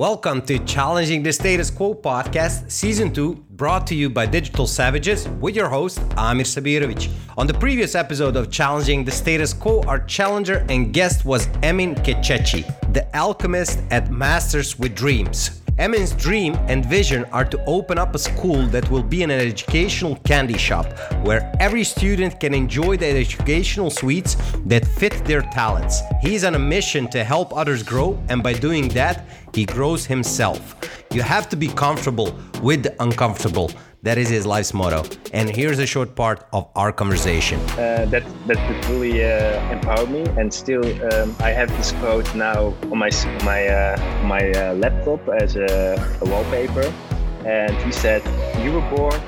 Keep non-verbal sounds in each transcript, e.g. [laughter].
Welcome to Challenging the Status Quo podcast, season 2, brought to you by Digital Savages with your host, Amir Sabirovic. On the previous episode of Challenging the Status Quo, our challenger and guest was Emin Keçeci, the alchemist at Masters with Dreams. Emin's dream and vision are to open up a school that will be an educational candy shop where every student can enjoy the educational sweets that fit their talents. He's on a mission to help others grow, and by doing that, he grows himself. You have to be comfortable with the uncomfortable. That is his life's motto. And here's a short part of our conversation. Uh, that that really uh, empowered me, and still um, I have this quote now on my my uh, my uh, laptop as a, a wallpaper. And he said, "You were born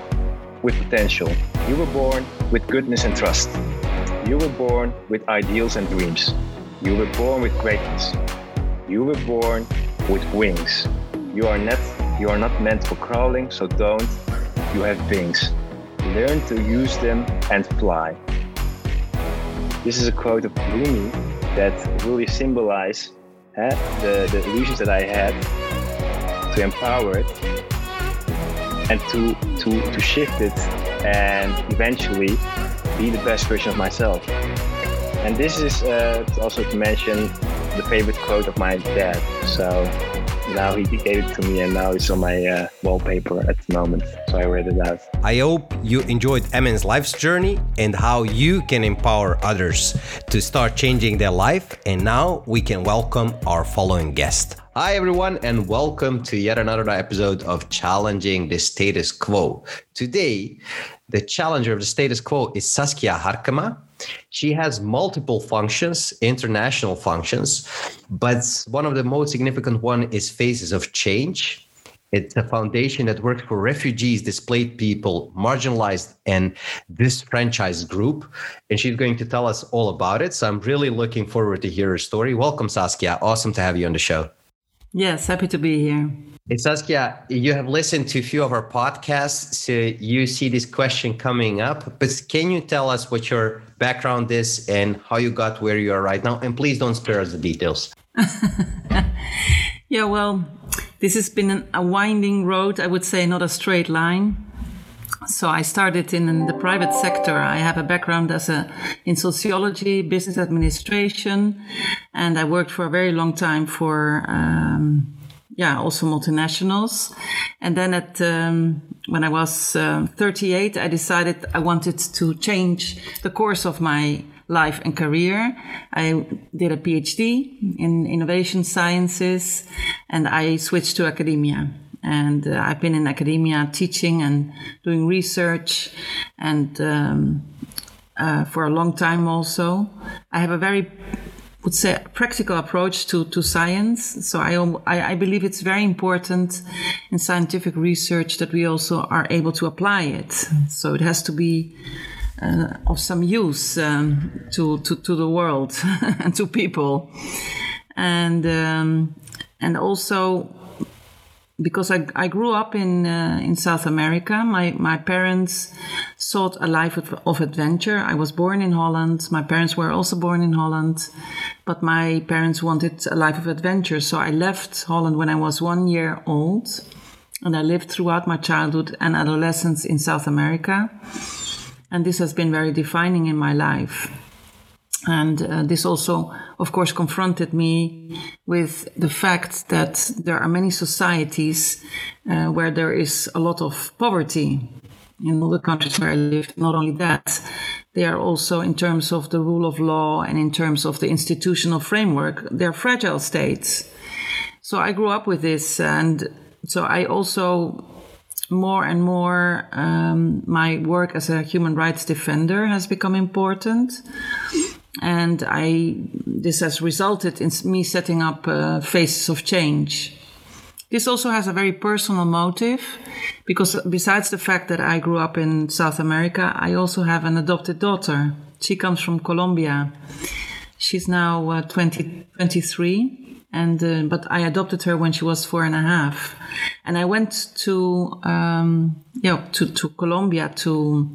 with potential. You were born with goodness and trust. You were born with ideals and dreams. You were born with greatness. You were born with wings. You are not you are not meant for crawling, so don't you have wings. Learn to use them and fly. This is a quote of Rumi that really symbolize eh, the, the illusions that I had to empower it and to, to, to shift it and eventually be the best version of myself. And this is uh, also to mention the favorite quote of my dad. So now he gave it to me and now it's on my uh, wallpaper at the moment so i read it out i hope you enjoyed emin's life's journey and how you can empower others to start changing their life and now we can welcome our following guest Hi, everyone, and welcome to yet another episode of Challenging the Status Quo. Today, the challenger of the status quo is Saskia Harkema. She has multiple functions, international functions, but one of the most significant one is Faces of Change. It's a foundation that works for refugees, displaced people, marginalized, and disfranchised group. And she's going to tell us all about it. So I'm really looking forward to hear her story. Welcome, Saskia. Awesome to have you on the show. Yes, happy to be here. Hey, Saskia, you have listened to a few of our podcasts, so you see this question coming up. But can you tell us what your background is and how you got where you are right now? And please don't spare us the details. [laughs] yeah, well, this has been a winding road, I would say, not a straight line. So I started in, the private sector. I have a background as a in sociology, business administration, and I worked for a very long time for um, yeah also multinationals. And then at um, when I was uh, 38, I decided I wanted to change the course of my life and career. I did a PhD in innovation sciences, and I switched to academia and uh, I've been in academia teaching and doing research and um, uh, for a long time also. I have a very would say practical approach to, to science. So I, I, I believe it's very important in scientific research that we also are able to apply it. So it has to be uh, of some use um, to, to, to the world [laughs] and to people. And, um, and also because I, I grew up in uh, in South America. My my parents sought a life of, adventure. I was born in Holland. My parents were also born in Holland, but my parents wanted a life of adventure. So I left Holland when I was one year old, and I lived throughout my childhood and adolescence in South America. And this has been very defining in my life. And uh, this also, of course, confronted me with the fact that there are many societies uh, where there is a lot of poverty in all the countries where I lived. Not only that, they are also, in terms of the rule of law and in terms of the institutional framework, they're fragile states. So I grew up with this, and so I also more and more um, my work as a human rights defender has become important and I this has resulted in me setting up uh, Faces of Change. This also has a very personal motive because besides the fact that I grew up in South America, I also have an adopted daughter. She comes from Colombia. She's now uh, 20, 23 and uh, but I adopted her when she was four and a half, and I went to um, yeah to to Colombia to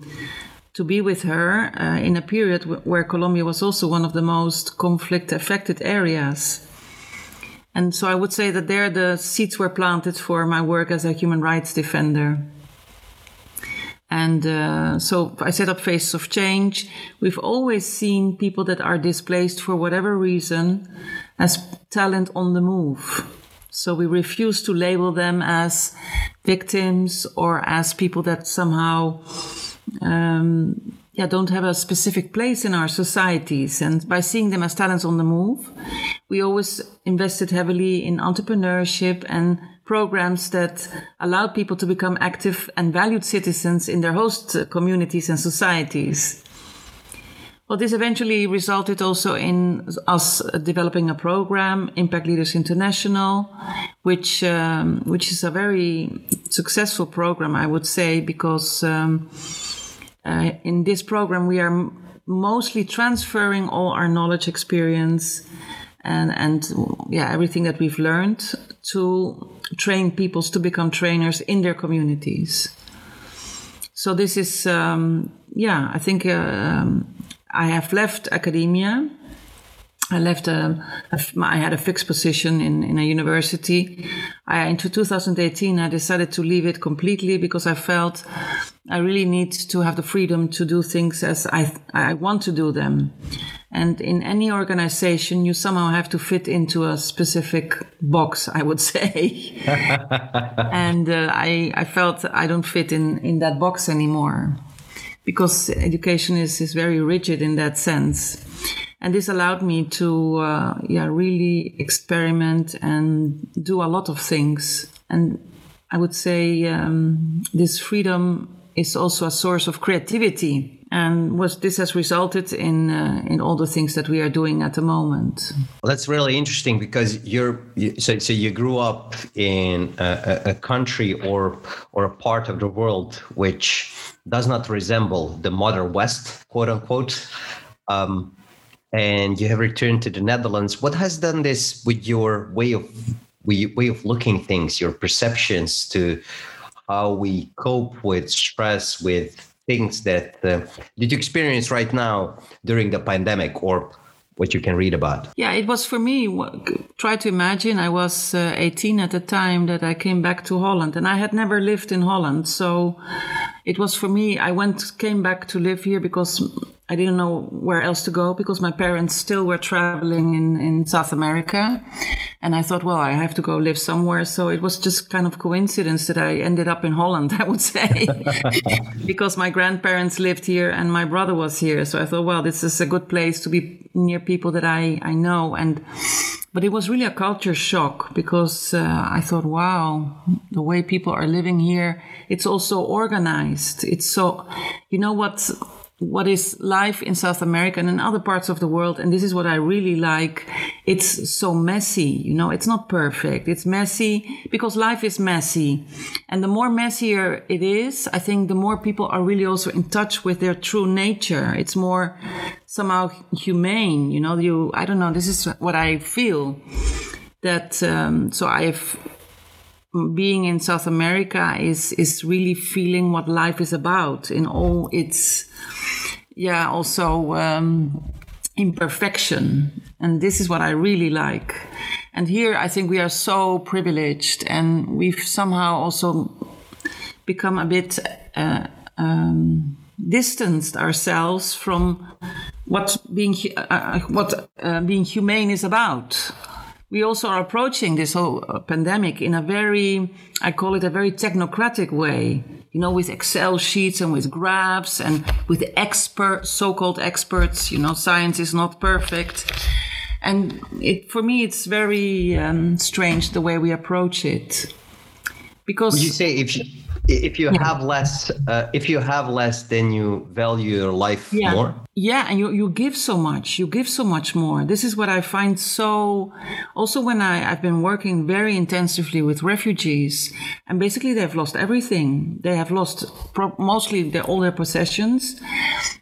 to be with her uh, in a period where Colombia was also one of the most conflict affected areas. And so I would say that there the seeds were planted for my work as a human rights defender. And uh, so I set up Faces of Change. We've always seen people that are displaced for whatever reason as talent on the move. So we refuse to label them as victims or as people that somehow um, yeah, don't have a specific place in our societies. And by seeing them as talents on the move, we always invested heavily in entrepreneurship and programs that allowed people to become active and valued citizens in their host communities and societies. Well, this eventually resulted also in us developing a program, Impact Leaders International, which um, which is a very successful program, I would say, because um, uh, in this program we are mostly transferring all our knowledge, experience, and and yeah, everything that we've learned to train peoples to become trainers in their communities. So this is um, yeah, I think. Uh, um, I have left academia. I left a, a, I had a fixed position in, in a university. I, in 2018, I decided to leave it completely because I felt I really need to have the freedom to do things as I, I want to do them. And in any organization, you somehow have to fit into a specific box, I would [laughs] say. [laughs] and uh, I, I felt I don't fit in, in that box anymore because education is, is very rigid in that sense. And this allowed me to, uh, yeah, really experiment and do a lot of things. And I would say um, this freedom is also a source of creativity. And was this has resulted in uh, in all the things that we are doing at the moment. Well, that's really interesting because you're you, so so you grew up in a, a country or or a part of the world which does not resemble the modern West, quote unquote. Um, and you have returned to the Netherlands. What has done this with your way of way of looking things, your perceptions to how we cope with stress, with things that uh, did you experience right now during the pandemic, or what you can read about? Yeah, it was for me. Try to imagine I was uh, 18 at the time that I came back to Holland, and I had never lived in Holland. So it was for me. I went, came back to live here because I didn't know where else to go because my parents still were traveling in, in South America. And I thought, well, I have to go live somewhere. So it was just kind of coincidence that I ended up in Holland, [laughs] I would say, [laughs] because my grandparents lived here and my brother was here. So I thought, well, this is a good place to be near people that I, I know. And, but it was really a culture shock because uh, I thought, wow, the way people are living here, it's also organized. It's so, you know what? What is life in South America and in other parts of the world. And this is what I really like. It's so messy. You know, it's not perfect. It's messy because life is messy. And the more messier it is, I think the more people are really also in touch with their true nature. It's more somehow humane. You know, you, I don't know, this is what I feel that, um, so I've, being in South America is is really feeling what life is about in all its yeah also um, imperfection. And this is what i really like. And here i think we are so privileged and we've somehow also become a bit uh, um, distanced ourselves from what being uh, uh, what uh, being humane is about we also are approaching this whole uh, pandemic in a very i call it a very technocratic way you know, with Excel sheets and with graphs and with expert, so-called experts. You know, science is not perfect, and it for me it's very um, strange the way we approach it. Because Would you say if you, if you yeah. have less uh, if you have less then you value your life yeah. more. Yeah and you, you give so much. You give so much more. This is what i find so also when I, i've been working very intensively with refugees and basically they've lost everything. They have lost pro- mostly their, all their possessions.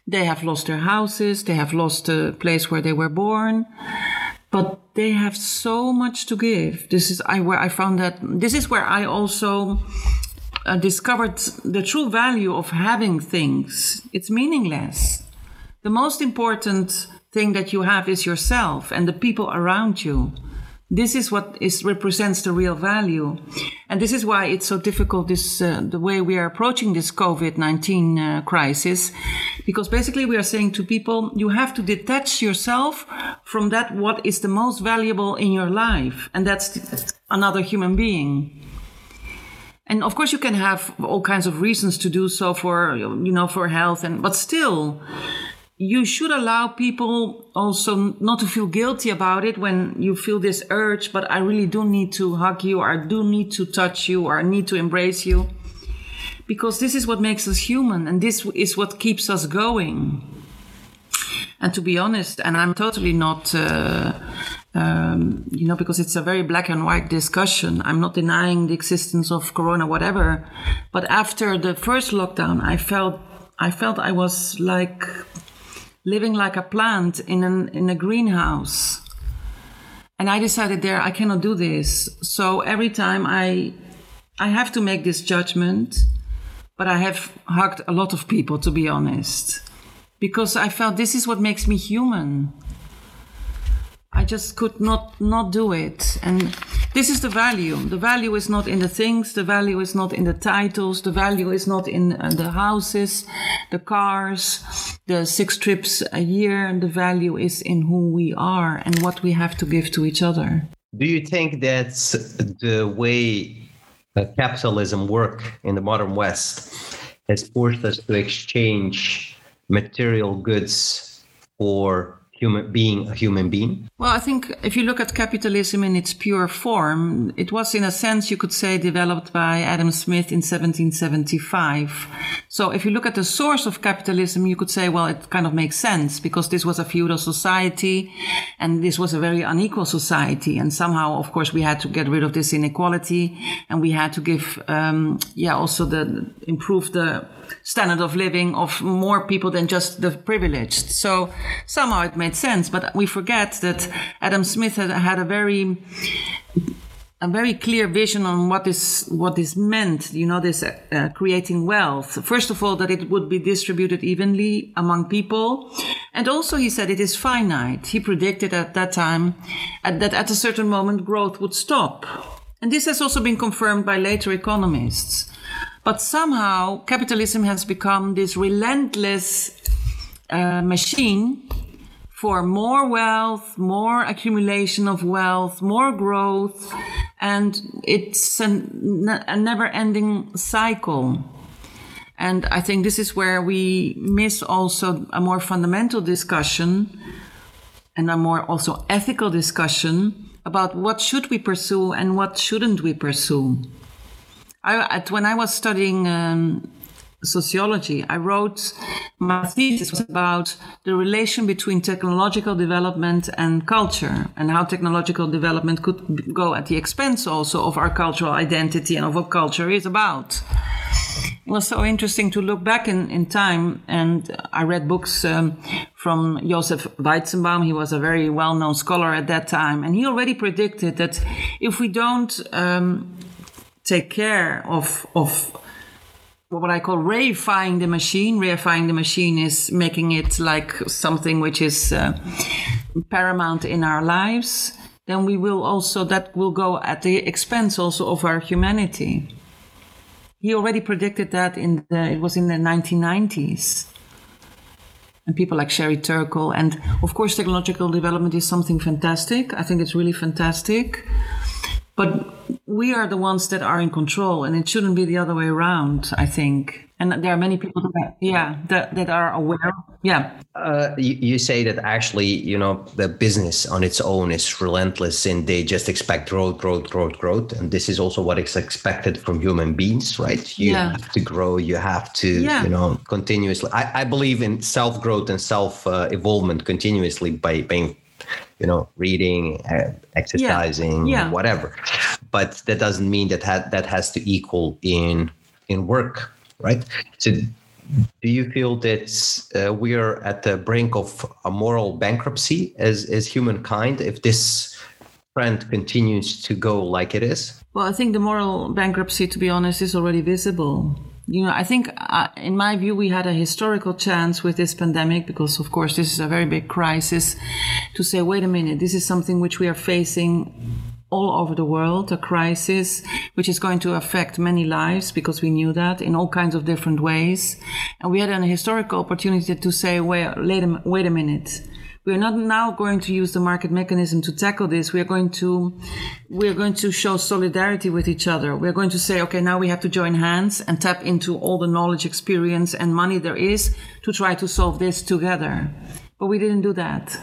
They have lost their houses. They have lost the place where they were born. But they have so much to give. This is i where i found that this is where i also uh, discovered the true value of having things. It's meaningless. The most important thing that you have is yourself and the people around you. this is what is represents the real value and this is why it's so difficult this uh, the way we are approaching this covid-19 uh, crisis because basically we are saying to people you have to detach yourself from that what is the most valuable in your life and that's another human being and of course you can have all kinds of reasons to do so for you know for health and but still you should allow people also not to feel guilty about it when you feel this urge, but I really do need to hug you, or I do need to touch you, or I need to embrace you. Because this is what makes us human, and this is what keeps us going. And to be honest, and I'm totally not, uh, um, you know, because it's a very black and white discussion. I'm not denying the existence of Corona, whatever. But after the first lockdown, I felt, I felt I was like living like a plant in an in a greenhouse. And I decided there I cannot do this. So every time I I have to make this judgment, but I have hugged a lot of people to be honest. Because I felt this is what makes me human. I just could not not do it. And this is the value. The value is not in the things. The value is not in the titles. The value is not in uh, the houses, the cars, the six trips a year. And the value is in who we are and what we have to give to each other. Do you think that's the way capitalism work in the modern West has forced us to exchange material goods for human being a human being? Well, I think if you look at capitalism in its pure form, it was in a sense you could say developed by Adam Smith in 1775. So if you look at the source of capitalism, you could say, well, it kind of makes sense because this was a feudal society and this was a very unequal society. And somehow, of course, we had to get rid of this inequality and we had to give, um, yeah, also the improve the standard of living of more people than just the privileged. So somehow it made sense, but we forget that Adam Smith had, had a very a very clear vision on what is what is meant you know this uh, creating wealth. First of all that it would be distributed evenly among people. And also he said it is finite. He predicted at that time at, that at a certain moment growth would stop. And this has also been confirmed by later economists. But somehow capitalism has become this relentless uh, machine for more wealth, more accumulation of wealth, more growth, and it's an, a never ending cycle. And I think this is where we miss also a more fundamental discussion and a more also ethical discussion about what should we pursue and what shouldn't we pursue. I, when I was studying um, sociology, I wrote my thesis was about the relation between technological development and culture, and how technological development could go at the expense also of our cultural identity and of what culture is about. It was so interesting to look back in, in time, and I read books um, from Josef Weizenbaum. He was a very well known scholar at that time, and he already predicted that if we don't um, take care of of what I call reifying the machine. Reifying the machine is making it like something which is uh, paramount in our lives. Then we will also that will go at the expense also of our humanity. He already predicted that in the it was in the 1990s. And people like Sherry Turkle, and of course, technological development is something fantastic. I think it's really fantastic. But we are the ones that are in control, and it shouldn't be the other way around. I think and there are many people that yeah that, that are aware yeah uh, you, you, say that actually you know the business on its own is relentless and they just expect growth growth growth growth and this is also what is expected from human beings right you yeah. have to grow you have to yeah. you know continuously i, I believe in self growth and self uh, evolvement continuously by being you know reading uh, exercising yeah. Yeah. whatever but that doesn't mean that ha- that has to equal in in work right so do you feel that uh, we are at the brink of a moral bankruptcy as as humankind if this trend continues to go like it is well i think the moral bankruptcy to be honest is already visible you know, I think, uh, in my view, we had a historical chance with this pandemic because, of course, this is a very big crisis to say, wait a minute, this is something which we are facing all over the world, a crisis which is going to affect many lives because we knew that in all kinds of different ways. And we had an historical opportunity to say, wait, wait a, wait a minute we're not now going to use the market mechanism to tackle this. We're going to, we're going to show solidarity with each other. We're going to say, okay, now we have to join hands and tap into all the knowledge, experience, and money there is to try to solve this together. But we didn't do that.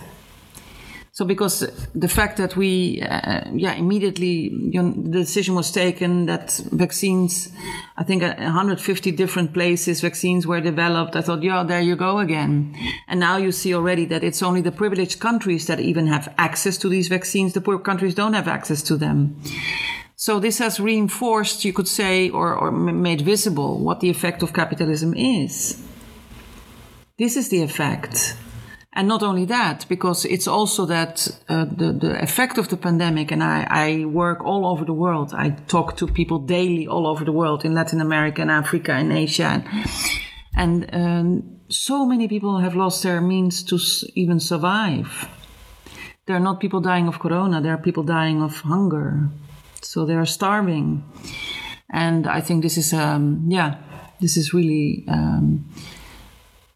So because the fact that we, uh, yeah, immediately you know, the decision was taken that vaccines, I think 150 different places vaccines were developed. I thought, yeah, there you go again. And now you see already that it's only the privileged countries that even have access to these vaccines. The poor countries don't have access to them. So this has reinforced, you could say, or, or made visible what the effect of capitalism is. This is the effect. And not only that, because it's also that uh, the, the effect of the pandemic, and I, I work all over the world. I talk to people daily all over the world in Latin America and Africa and Asia. And, and um, so many people have lost their means to even survive. There are not people dying of corona, there are people dying of hunger. So they are starving. And I think this is, um, yeah, this is really. Um,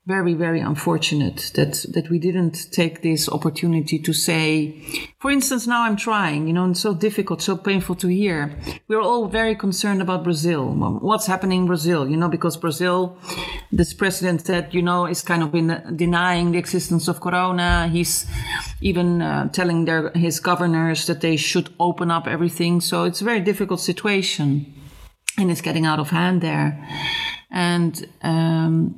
very very unfortunate that that we didn't take this opportunity to say for instance now i'm trying you know it's so difficult so painful to hear. We're all very concerned about brazil. What's happening in brazil you know because brazil this president said you know is kind of in denying the existence of corona. He's even uh, telling their his governors that they should open up everything. So it's a very difficult situation and it's getting out of hand there. And um,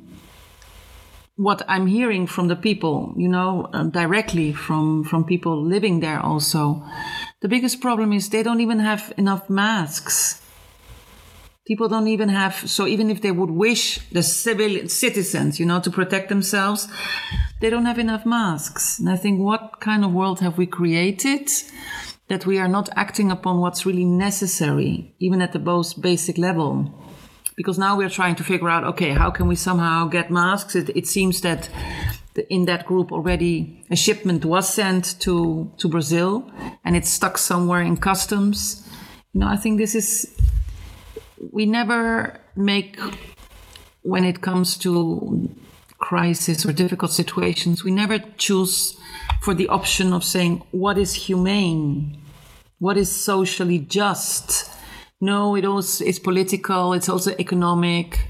what I'm hearing from the people, you know, uh, directly from from people living there also, the biggest problem is they don't even have enough masks. People don't even have so even if they would wish the civil citizens, you know, to protect themselves, they don't have enough masks. And I think what kind of world have we created that we are not acting upon what's really necessary, even at the most basic level? Because now we're trying to figure out okay how can we somehow get masks? It, it seems that in that group already a shipment was sent to to brazil and it's stuck somewhere in customs. You know i think this is we never make when it comes to crisis or difficult situations we never choose for the option of saying what is humane? What is socially just no, it also it's political. It's also economic.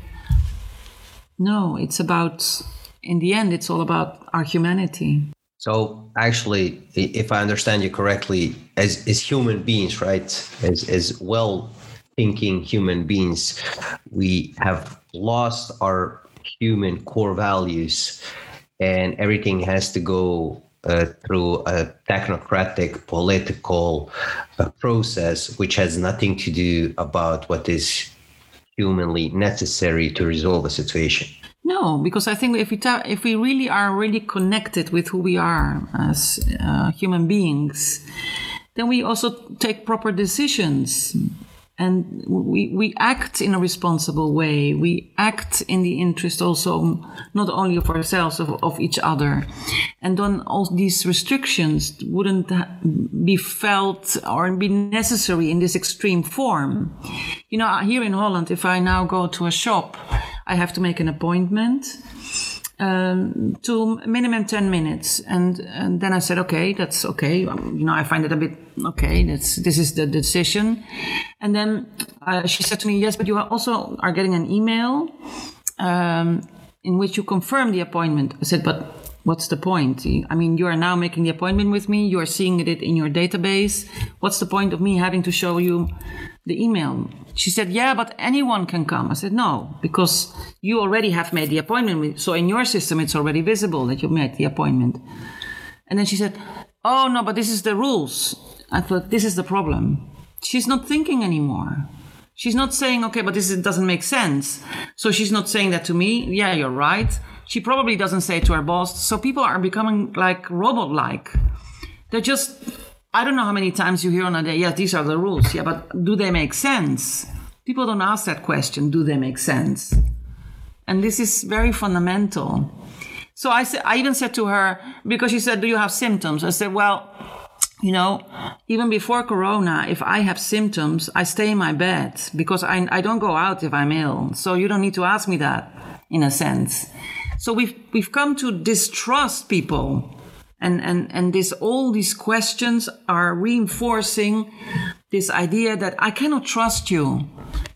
No, it's about. In the end, it's all about our humanity. So actually, if I understand you correctly, as as human beings, right, as as well thinking human beings, we have lost our human core values, and everything has to go uh, through a technocratic political uh, process which has nothing to do about what is humanly necessary to resolve a situation. No because i think if we ta- if we really are really connected with who we are as uh, human beings then we also take proper decisions and we, we act in a responsible way. We act in the interest also not only of ourselves, of, of each other. And then all these restrictions wouldn't be felt or be necessary in this extreme form. You know, here in Holland, if I now go to a shop, I have to make an appointment um, to minimum 10 minutes. And, and then I said, okay, that's okay. Um, you know, I find it a bit okay. That's, this is the decision. And then uh, she said to me, yes, but you also are getting an email um, in which you confirm the appointment. I said, but what's the point? I mean, you are now making the appointment with me. You are seeing it in your database. What's the point of me having to show you the email. She said, Yeah, but anyone can come. I said, No, because you already have made the appointment. So in your system, it's already visible that you made the appointment. And then she said, Oh, no, but this is the rules. I thought, This is the problem. She's not thinking anymore. She's not saying, Okay, but this doesn't make sense. So she's not saying that to me. Yeah, you're right. She probably doesn't say it to her boss. So people are becoming like robot like. They're just I don't know how many times you hear on a day, yes, these are the rules. Yeah, but do they make sense? People don't ask that question do they make sense? And this is very fundamental. So I, said, I even said to her, because she said, Do you have symptoms? I said, Well, you know, even before Corona, if I have symptoms, I stay in my bed because I, I don't go out if I'm ill. So you don't need to ask me that in a sense. So we've, we've come to distrust people. And, and, and this, all these questions are reinforcing this idea that I cannot trust you.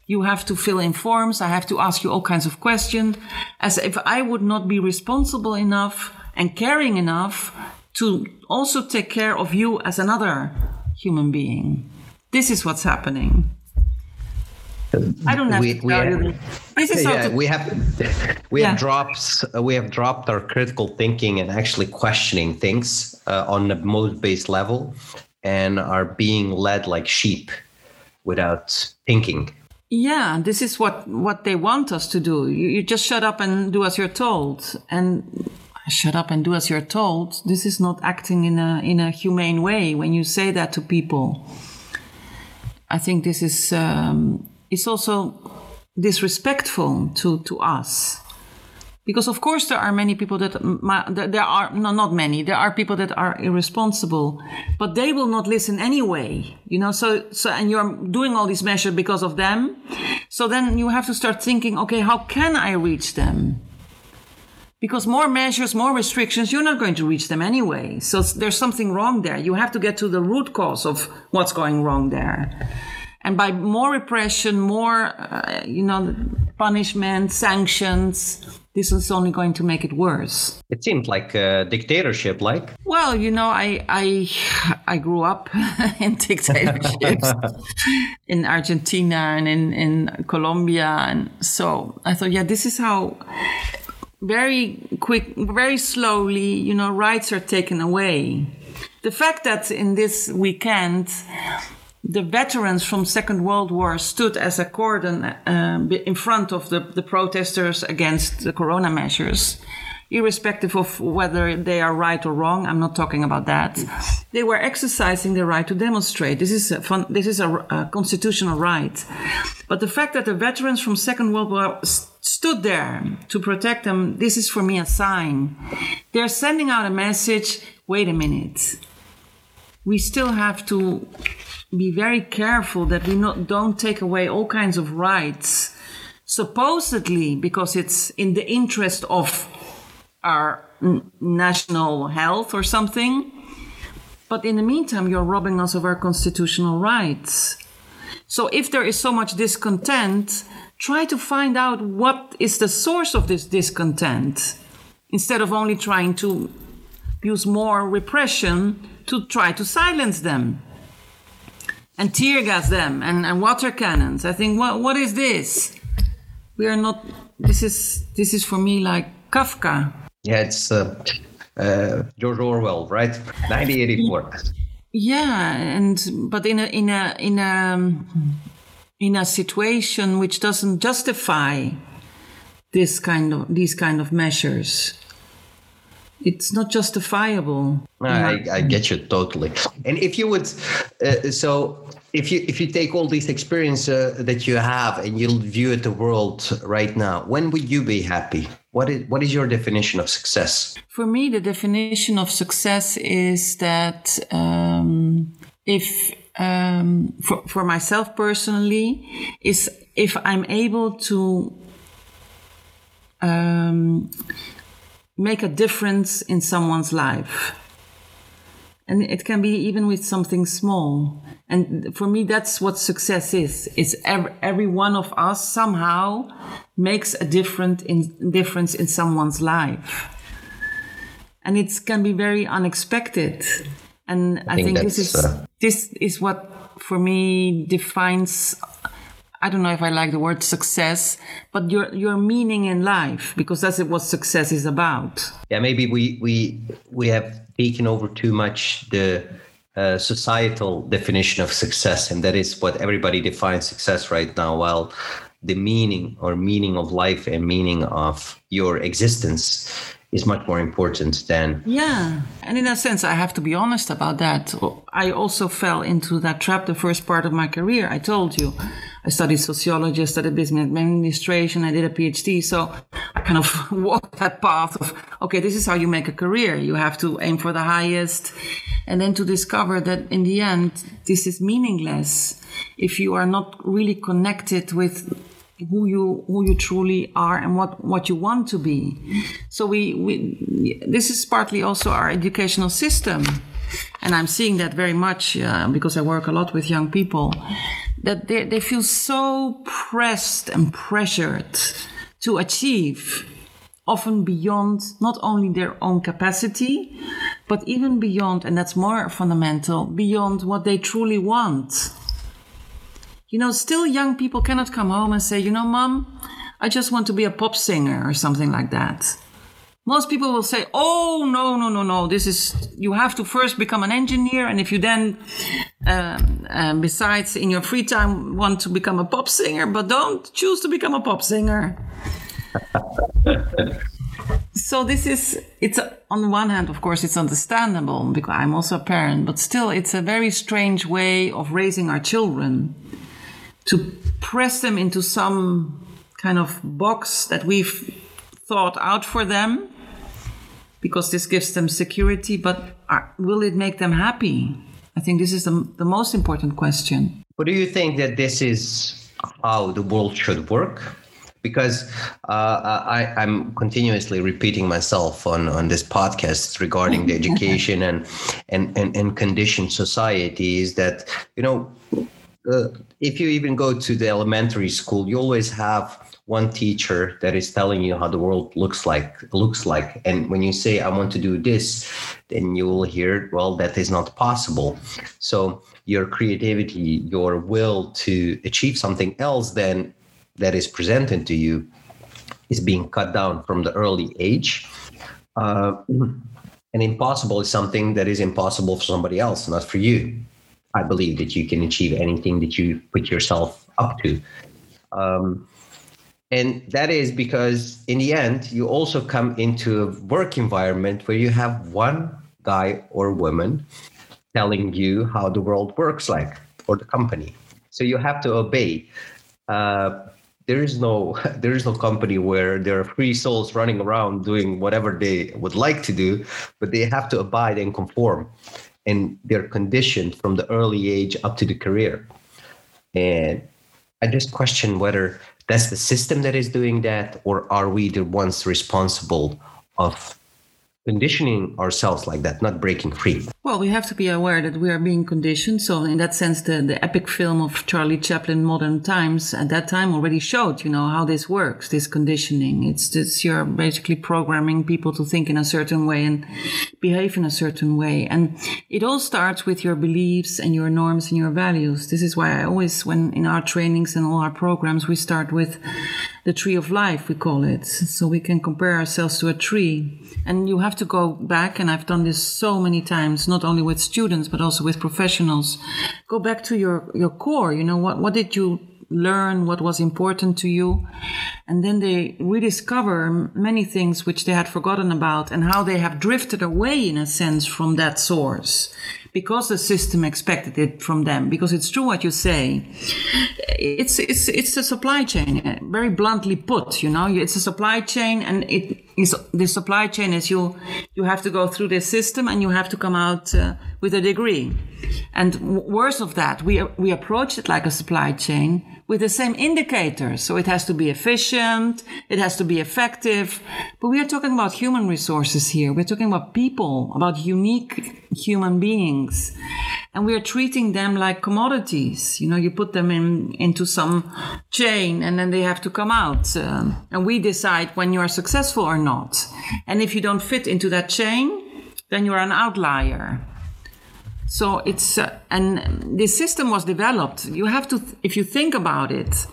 You have to fill in forms. I have to ask you all kinds of questions as if I would not be responsible enough and caring enough to also take care of you as another human being. This is what's happening. I don't have we, to tell you this. is yeah, we have we yeah. have dropped uh, we have dropped our critical thinking and actually questioning things uh, on the mode based level, and are being led like sheep without thinking. Yeah, this is what what they want us to do. You, you just shut up and do as you're told, and shut up and do as you're told, this is not acting in a in a humane way when you say that to people. I think this is um, it's also disrespectful to to us because of course there are many people that there are no, not many there are people that are irresponsible but they will not listen anyway you know so so and you're doing all these measures because of them so then you have to start thinking okay how can i reach them because more measures, more restrictions, you're not going to reach them anyway. So there's something wrong there. You have to get to the root cause of what's going wrong there. And by more repression, more, uh, you know, punishment, sanctions, this is only going to make it worse. It seemed like a dictatorship, like. Well, you know, I I I grew up [laughs] in dictatorships [laughs] in Argentina and in in Colombia, and so I thought, yeah, this is how very quick, very slowly, you know, rights are taken away. The fact that in this weekend, the veterans from Second World War stood as a cordon uh, in front of the, the protesters against the corona measures, irrespective of whether they are right or wrong. I'm not talking about that. They were exercising the right to demonstrate. This is a fun, this is a, a constitutional right. But the fact that the veterans from Second World War stood there to protect them, this is for me a sign. They're sending out a message wait a minute. We still have to be very careful that we not, don't take away all kinds of rights, supposedly because it's in the interest of our n- national health or something. But in the meantime, you're robbing us of our constitutional rights. So if there is so much discontent, try to find out what is the source of this discontent instead of only trying to use more repression to try to silence them and tear gas them and, and water cannons. I think, what, what is this? We are not, this is, this is for me like Kafka. Yeah, it's uh, uh, George Orwell, right? 1984. [laughs] Yeah, and but in a in a in a in a situation which doesn't justify this kind of these kind of measures it's not justifiable. I, I get you totally. And if you would uh, so if you if you take all these experience uh, that you have and you view the world right now when would you be happy? What is what is your definition of success? For me the definition of success is that um, if um, for, for myself personally is if I'm able to um, make a difference in someone's life. And it can be even with something small. And for me, that's what success is. It's every, every one of us somehow makes a different in, difference in someone's life. And it can be very unexpected and I, I think, think this is uh, this is what for me defines I don't know if I like the word success, but your your meaning in life, because that's what success is about. Yeah, maybe we we we have taken over too much the uh, societal definition of success, and that is what everybody defines success right now. While the meaning or meaning of life and meaning of your existence is much more important than. Yeah. And in a sense, I have to be honest about that. I also fell into that trap the first part of my career. I told you. I studied sociology, I studied business administration, I did a PhD. So I kind of [laughs] walked that path of, okay, this is how you make a career. You have to aim for the highest. And then to discover that in the end, this is meaningless if you are not really connected with who you who you truly are and what what you want to be. So we we this is partly also our educational system. And i'm seeing that very much uh, because i work a lot with young people that they, they feel so pressed and pressured to achieve often beyond not only their own capacity but even beyond and that's more fundamental beyond what they truly want you know, still young people cannot come home and say, you know, mom, I just want to be a pop singer or something like that. Most people will say, oh, no, no, no, no, this is, you have to first become an engineer. And if you then, um, um, besides in your free time, want to become a pop singer, but don't choose to become a pop singer. [laughs] so this is it's a, on the one hand of course it's understandable because i'm also a parent but still it's a very strange way of raising our children to press them into some kind of box that we've thought out for them because this gives them security, but are, will it make them happy? I think this is the, the most important question. But do you think that this is how the world should work? Because uh, I, I'm continuously repeating myself on, on this podcast regarding the [laughs] education and, and, and, and conditioned societies that, you know, uh, if you even go to the elementary school, you always have one teacher that is telling you how the world looks like looks like. And when you say i want to do this then you will hear well that is not possible. So your creativity your will to achieve something else then that is presented to you is being cut down from the early age. Uh, [clears throat] and impossible is something that is impossible for somebody else not for you I believe that you can achieve anything that you put yourself up to. Um, and that is because in the end, you also come into a work environment where you have one guy or woman telling you how the world works like or the company. So you have to obey. Uh, there is no [laughs] there is no company where there are free souls running around doing whatever they would like to do, but they have to abide and conform and they're conditioned from the early age up to the career. And I just question whether that's the system that is doing that, or are we the ones responsible of conditioning ourselves like that, not breaking free. Well, we have to be aware that we are being conditioned. So, in that sense, the, the epic film of Charlie Chaplin, Modern Times, at that time already showed, you know, how this works, this conditioning. It's this you're basically programming people to think in a certain way and behave in a certain way. And it all starts with your beliefs and your norms and your values. This is why I always, when in our trainings and all our programs, we start with the tree of life, we call it. So we can compare ourselves to a tree. And you have to go back, and I've done this so many times, not only with students, but also with professionals. Go back to your, your core. You know, what, what did you learn? What was important to you? And then they rediscover many things which they had forgotten about and how they have drifted away, in a sense, from that source because the system expected it from them. Because it's true what you say. It's it's it's a supply chain, very bluntly put. You know, it's a supply chain, and it is the supply chain is you you have to go through this system and you have to come out uh, with a degree. And worse of that, we we approach it like a supply chain with the same indicators. So it has to be efficient, it has to be effective. But we are talking about human resources here. We're talking about people, about unique human beings. And we are treating them like commodities. You know, you put them in into some chain and then they have to come out. Um, and we decide when you are successful or not. And if you don't fit into that chain, then you're an outlier. So it's uh, and this system was developed. You have to, if you think about it,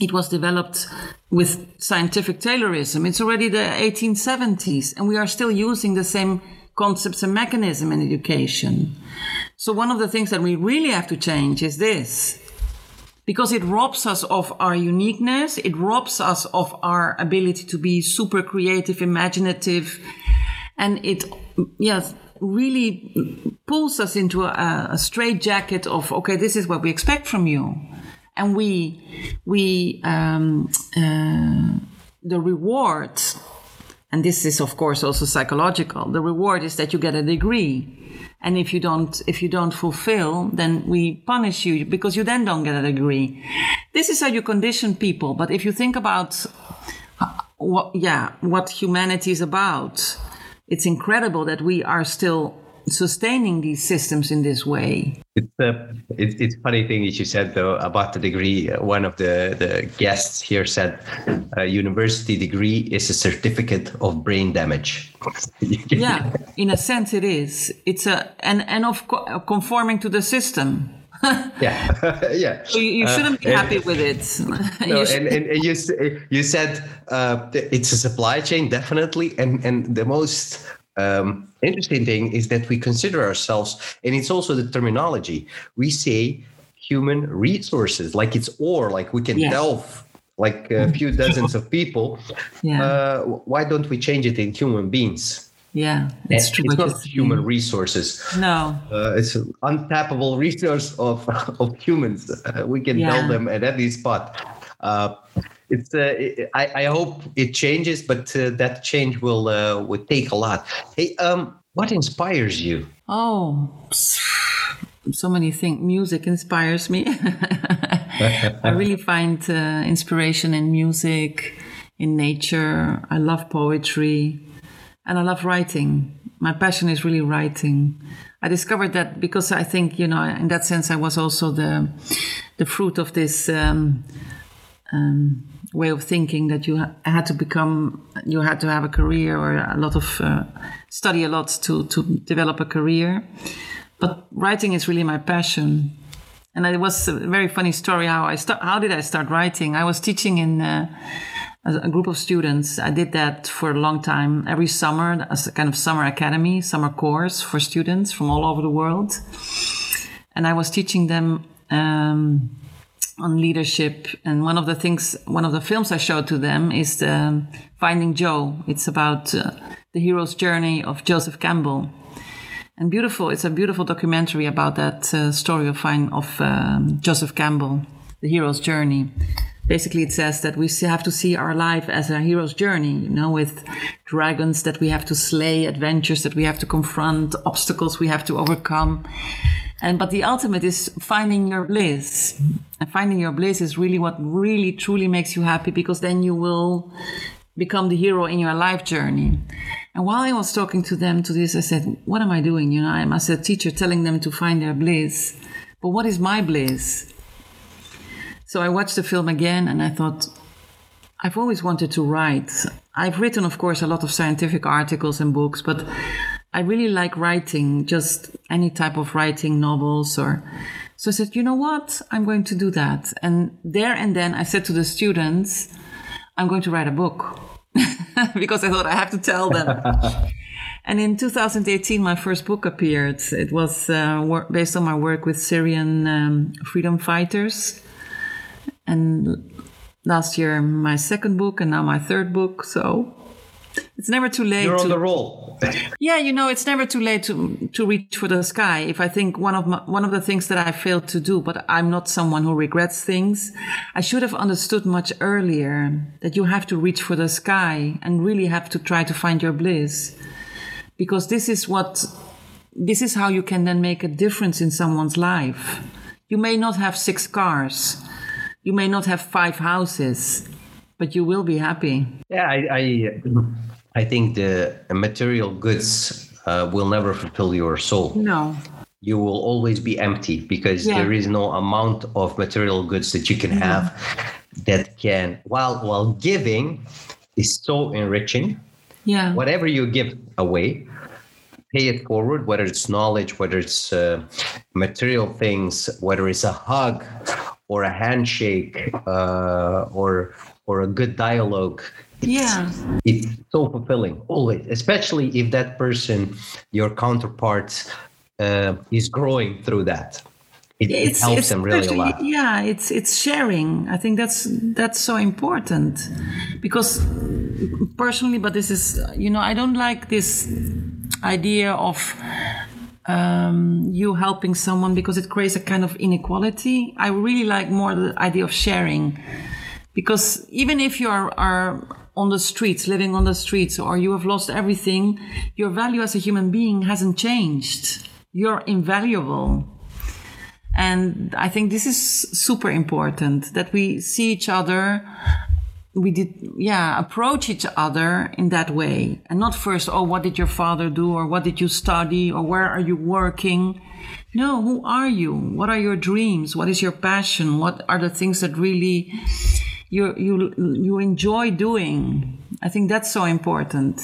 it was developed with scientific Taylorism. It's already the 1870s, and we are still using the same concepts and mechanism in education. So one of the things that we really have to change is this. Because it robs us of our uniqueness, it robs us of our ability to be super creative, imaginative, and it, yes, really pulls us into a, a straight jacket of, okay, this is what we expect from you. and we we um, uh, the reward and this is of course also psychological. The reward is that you get a degree. And if you don't if you don't fulfill then we punish you because you then don't get a degree. This is how you condition people. But if you think about uh, what yeah what humanity is about it's incredible that we are still sustaining these systems in this way. It's a uh, it's, it's funny thing that you said though about the degree. One of the the guests here said, a university degree is a certificate of brain damage. [laughs] yeah, in a sense, it is. It's a and and of co- conforming to the system. [laughs] yeah, [laughs] yeah. So you, shouldn't uh, be happy with it. no, and, and, and, you you said uh, it's a supply chain definitely, and and the most um, interesting thing is that we consider ourselves, and it's also the terminology. We say human resources, like it's or, like we can yeah. delve like a few [laughs] dozens of people. Yeah. Uh, why don't we change it in human beings? Yeah, it's true. It's not human resources. No, uh, it's an untappable resource of [laughs] of humans. Uh, we can yeah. them at any spot. Uh, it's uh, I, I hope it changes, but uh, that change will uh, will take a lot. Hey, um, what inspires you? Oh, so many things. Music inspires me. [laughs] I really find uh, inspiration in music, in nature. I love poetry, and I love writing. My passion is really writing. I discovered that because I think you know, in that sense, I was also the the fruit of this. Um, um, way of thinking that you had to become, you had to have a career or a lot of uh, study a lot to to develop a career. But writing is really my passion, and it was a very funny story how I start. How did I start writing? I was teaching in. Uh, a group of students. I did that for a long time, every summer, as a kind of summer academy, summer course for students from all over the world. And I was teaching them um, on leadership. And one of the things, one of the films I showed to them is the Finding Joe. It's about uh, the hero's journey of Joseph Campbell. And beautiful, it's a beautiful documentary about that uh, story of, of um, Joseph Campbell, the hero's journey. Basically, it says that we have to see our life as a hero's journey, you know, with dragons that we have to slay, adventures that we have to confront, obstacles we have to overcome. And but the ultimate is finding your bliss. And finding your bliss is really what really truly makes you happy because then you will become the hero in your life journey. And while I was talking to them to this, I said, What am I doing? You know, I'm as a teacher telling them to find their bliss. But what is my bliss? So I watched the film again and I thought, I've always wanted to write. I've written, of course, a lot of scientific articles and books, but I really like writing, just any type of writing, novels or. So I said, you know what? I'm going to do that. And there and then I said to the students, I'm going to write a book [laughs] because I thought I have to tell them. [laughs] and in 2018, my first book appeared. It was uh, based on my work with Syrian um, freedom fighters. And last year, my second book, and now my third book. So it's never too late. You're on to, the roll. [laughs] yeah, you know, it's never too late to to reach for the sky. If I think one of my, one of the things that I failed to do, but I'm not someone who regrets things. I should have understood much earlier that you have to reach for the sky and really have to try to find your bliss, because this is what this is how you can then make a difference in someone's life. You may not have six cars. You may not have five houses but you will be happy. Yeah, I I, I think the material goods uh, will never fulfill your soul. No. You will always be empty because yeah. there is no amount of material goods that you can have that can while while giving is so enriching. Yeah. Whatever you give away, pay it forward, whether it's knowledge, whether it's uh, material things, whether it's a hug or a handshake uh, or or a good dialogue yeah. it's so fulfilling always especially if that person your counterpart uh, is growing through that. It, it helps it's them really a lot. yeah it's it's sharing. I think that's that's so important because personally but this is you know i don't like this idea of um, you helping someone because it creates a kind of inequality. I really like more the idea of sharing because even if you are, are on the streets, living on the streets, or you have lost everything, your value as a human being hasn't changed. You're invaluable. And I think this is super important that we see each other we did yeah approach each other in that way. And not first oh what did your father do or what did you study or where are you working? No who are you? What are your dreams? What is your passion? What are the things that really you you you enjoy doing i think that's so important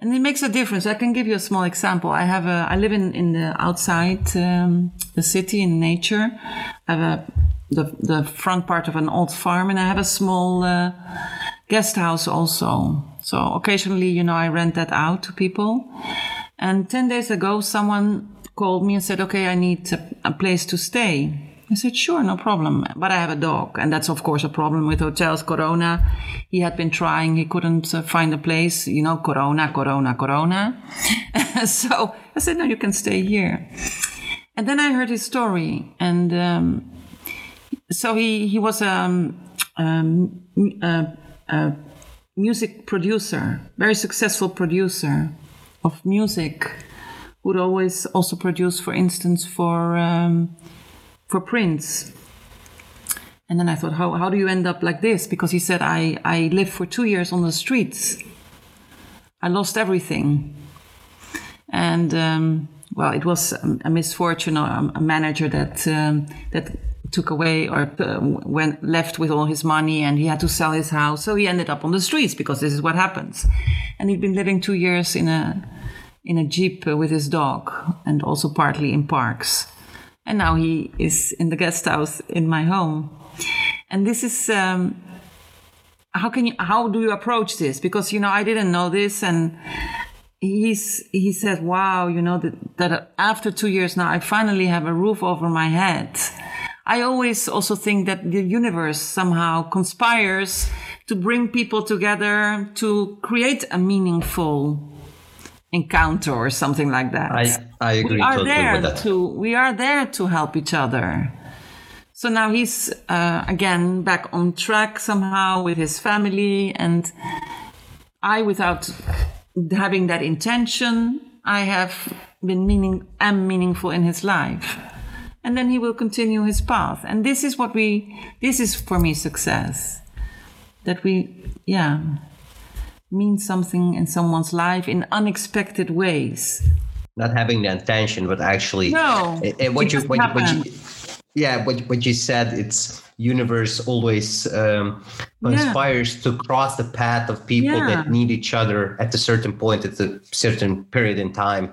and it makes a difference i can give you a small example i have a i live in in the outside um, the city in nature i have a the, the front part of an old farm and I have a small uh, guest house also. So occasionally, you know, I rent that out to people. And 10 days ago, someone called me and said, okay, I need a, a place to stay. I said, sure, no problem. But I have a dog. And that's, of course, a problem with hotels. Corona. He had been trying. He couldn't uh, find a place. You know, Corona, Corona, Corona. [laughs] so I said, no, you can stay here. And then I heard his story. And um, so he he was um, um, a, a music producer, very successful producer of music, would always also produce, for instance, for um, for Prince. And then I thought, how, how do you end up like this? Because he said, I, I lived for two years on the streets. I lost everything. And um, well, it was a misfortune, a, manager that um, that took away or uh, went left with all his money and he had to sell his house so he ended up on the streets because this is what happens and he'd been living two years in a in a jeep with his dog and also partly in parks and now he is in the guest house in my home. And this is um, how can you how do you approach this? Because you know i didn't know this. And he's he said wow you know that, that after two years now i finally have a roof over my head. I always also think that the universe somehow conspires to bring people together to create a meaningful encounter or something like that. I, I agree we are totally there. To, we are there to help each other. So now he's uh, again back on track somehow with his family, and I, without having that intention, I have been meaning am meaningful in his life and then he will continue his path. And this is what we, this is for me success. That we, yeah, mean something in someone's life in unexpected ways. Not having the intention, but actually, no, eh, eh, what, you, what, you, what you, yeah, what, what you said, it's universe always um, conspires yeah. to cross the path of people yeah. that need each other at a certain point at a certain period in time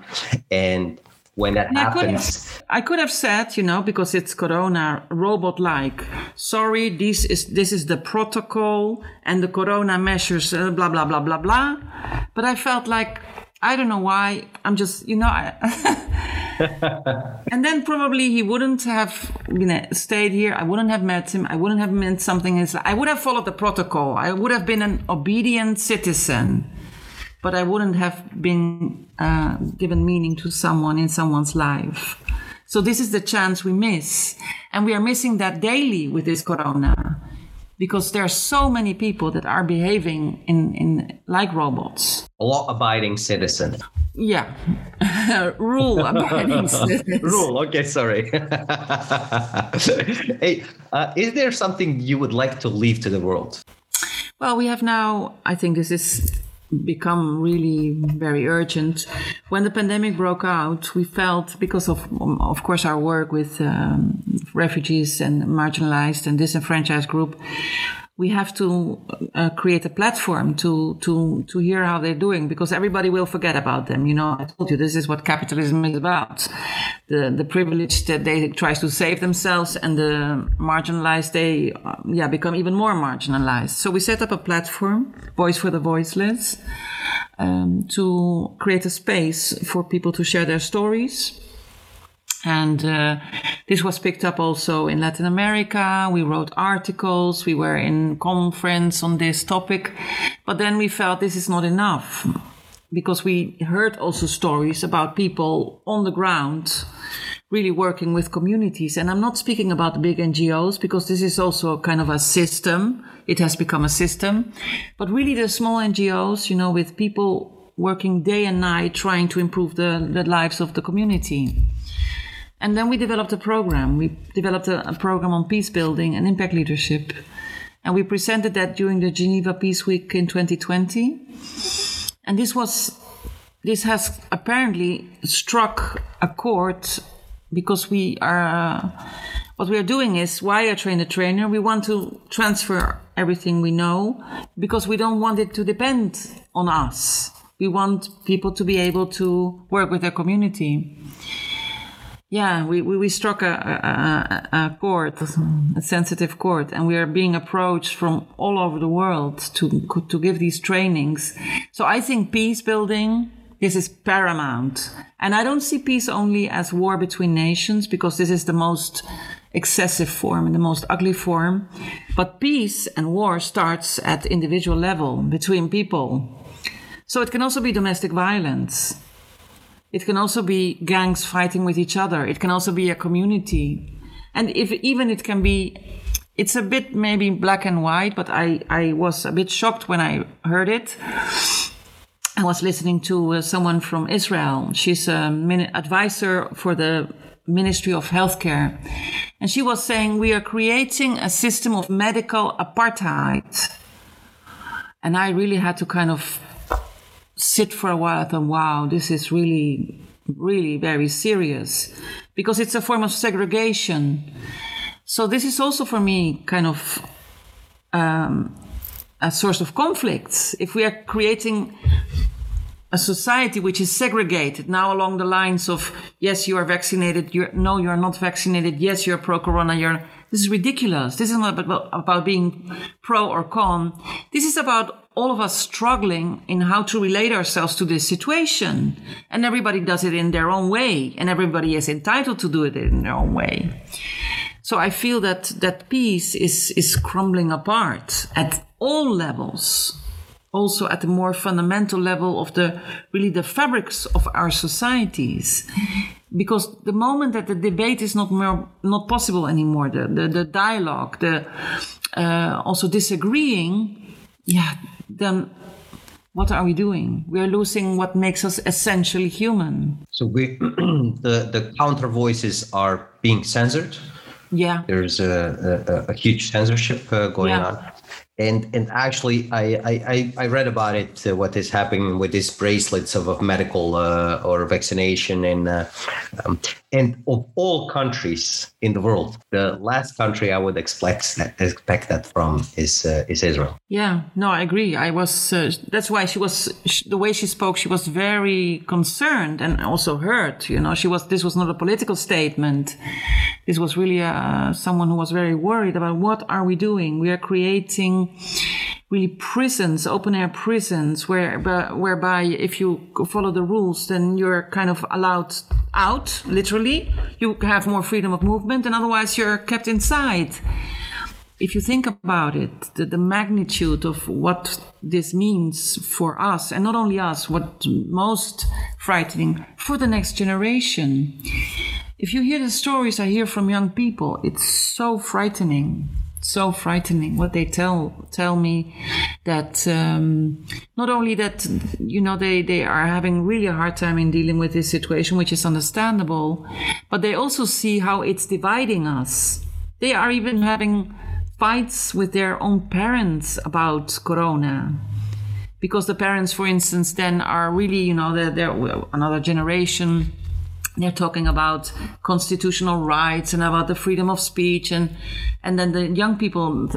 and when that happens. I could, have, I could have said, you know, because it's Corona, robot-like. Sorry, this is this is the protocol and the Corona measures, uh, blah blah blah blah blah. But I felt like I don't know why. I'm just, you know. I [laughs] and then probably he wouldn't have you know, stayed here. I wouldn't have met him. I wouldn't have meant something. I would have followed the protocol. I would have been an obedient citizen but I wouldn't have been uh, given meaning to someone in someone's life. So this is the chance we miss. And we are missing that daily with this corona because there are so many people that are behaving in, in like robots. Law abiding citizen. Yeah. [laughs] Rule abiding [laughs] citizen. Rule, okay, sorry. [laughs] hey, uh, is there something you would like to leave to the world? Well, we have now, I think this is become really very urgent. When the pandemic broke out, we felt because of, of course, our work with um, refugees and marginalized and disenfranchised group, we have to uh, create a platform to to to hear how they're doing because everybody will forget about them. You know, I told you this is what capitalism is about: the the privileged that they try to save themselves, and the marginalized they uh, yeah become even more marginalized. So we set up a platform, Voice for the Voiceless, um, to create a space for people to share their stories and uh, this was picked up also in Latin America. We wrote articles. We were in conference on this topic. But then we felt this is not enough. because we heard also stories about people on the ground really working with communities. And I'm not speaking about the big NGOs because this is also kind of a system. It has become a system. But really the small NGOs, you know, with people working day and night trying to improve the, the lives of the community. And then we developed a program. We developed a, a program on peace building and impact leadership. And we presented that during the Geneva Peace Week in 2020. And this was this has apparently struck a chord because we are what we are doing is why I train a trainer. We want to transfer everything we know because we don't want it to depend on us. We want people to be able to work with their community. Yeah, we, we, we struck a, a, a chord, a sensitive chord, and we are being approached from all over the world to, to give these trainings. So I think peace building, this is paramount. And I don't see peace only as war between nations because this is the most excessive form and the most ugly form. But peace and war starts at individual level between people. So it can also be domestic violence. It can also be gangs fighting with each other. It can also be a community. And if even it can be it's a bit maybe black and white, but I, I was a bit shocked when I heard it. I was listening to uh, someone from Israel. She's a min- advisor for the Ministry of Healthcare. And she was saying, We are creating a system of medical apartheid. And I really had to kind of sit for a while and wow, this is really, really very serious because it's a form of segregation. So this is also for me kind of um, a source of conflicts. If we are creating a society which is segregated now along the lines of yes you are vaccinated you no you are not vaccinated yes you're pro corona you're this is ridiculous this is not about, about being pro or con this is about all of us struggling in how to relate ourselves to this situation. And everybody does it in their own way, and everybody is entitled to do it in their own way. So I feel that that peace is is crumbling apart at all levels. Also at the more fundamental level of the really the fabrics of our societies. Because the moment that the debate is not more not possible anymore, the the, the dialogue, the uh, also disagreeing, yeah, then what are we doing? We are losing what makes us essentially human. So we, [clears throat] the the counter voices are being censored. Yeah, there's a, a, a huge censorship uh, going yeah. on and and actually I I, I read about it uh, what is happening with these bracelets of, of medical uh, or vaccination and uh, um, and of all countries in the world the last country I would expect expect that from is uh, is Israel. Yeah, no, I agree. I was uh, that's why she was she, the way she spoke. She was very concerned and also hurt. You know, she was. This was not a political statement. This was really someone who was very worried about what are we doing. We are creating really prisons, open air prisons, where whereby if you follow the rules, then you're kind of allowed out, literally. You have more freedom of movement, and otherwise you're kept inside. If you think about it, the, the magnitude of what this means for us, and not only us, what most frightening for the next generation. If you hear the stories I hear from young people, it's so frightening so frightening what they tell tell me that um, not only that you know they they are having really a hard time in dealing with this situation which is understandable but they also see how it's dividing us. They are even having fights with their own parents about corona because the parents for instance then are really you know they're, they're another generation they're talking about constitutional rights and about the freedom of speech and and then the young people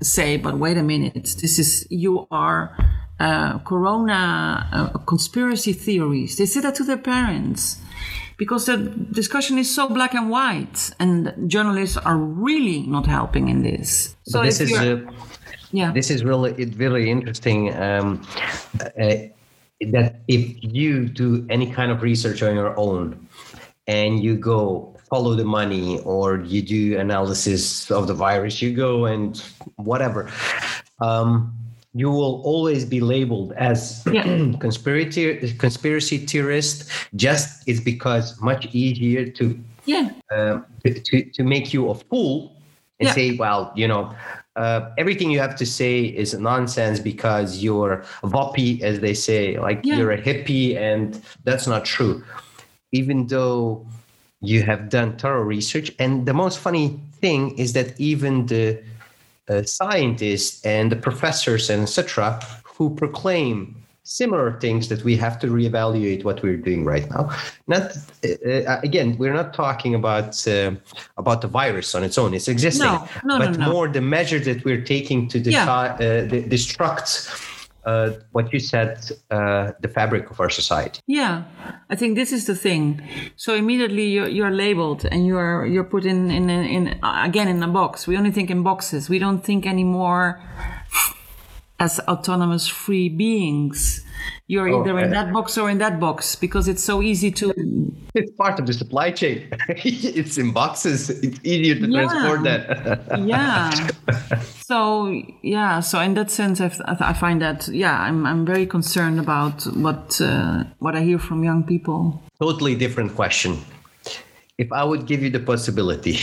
say but wait a minute this is you are uh, corona uh, conspiracy theories they say that to their parents because the discussion is so black and white and journalists are really not helping in this. So but this is uh, yeah. this is really really interesting um, uh, that if you do any kind of research on your own and you go follow the money or you do analysis of the virus you go and whatever um, you will always be labeled as yeah. [clears throat] conspiracy conspiracy theorist. Just it's because much easier to yeah uh, to to make you a fool and yeah. say, well, you know, uh, everything you have to say is nonsense because you're a wappie, as they say, like yeah. you're a hippie, and that's not true. Even though you have done thorough research, and the most funny thing is that even the uh, scientists and the professors and etc. who proclaim similar things that we have to reevaluate what we're doing right now. Not uh, uh, again, we're not talking about uh, about the virus on its own; it's existing, no, no, but no, more the measures that we're taking to yeah. uh, destruct. Uh, what you said, uh, the fabric of our society. Yeah, I think this is the thing. So immediately you're, you're labeled and you're you're put in in in again in a box. We only think in boxes. We don't think anymore as autonomous free beings. You're oh, either in that box or in that box because it's so easy to. [laughs] It's part of the supply chain. [laughs] it's in boxes. It's easier to yeah. transport that. [laughs] yeah. So yeah. So in that sense, I, I find that yeah, I'm I'm very concerned about what uh, what I hear from young people. Totally different question. If I would give you the possibility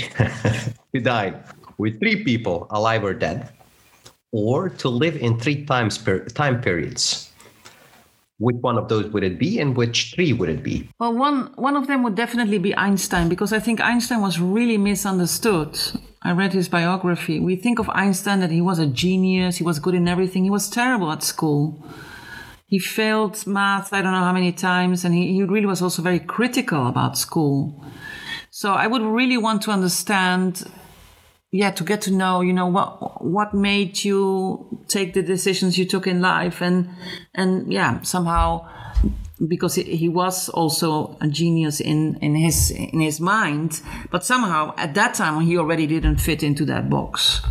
to die with three people, alive or dead, or to live in three times per time periods. Which one of those would it be and which three would it be? Well one one of them would definitely be einstein because i think einstein was really misunderstood. I read his biography. We think of einstein that he was a genius he was good in everything he was terrible at school. He failed math i don't know how many times and he, he really was also very critical about school. So i would really want to understand yeah to get to know you know what what made you take the decisions you took in life and and yeah somehow because he was also a genius in in his in his mind but somehow at that time he already didn't fit into that box.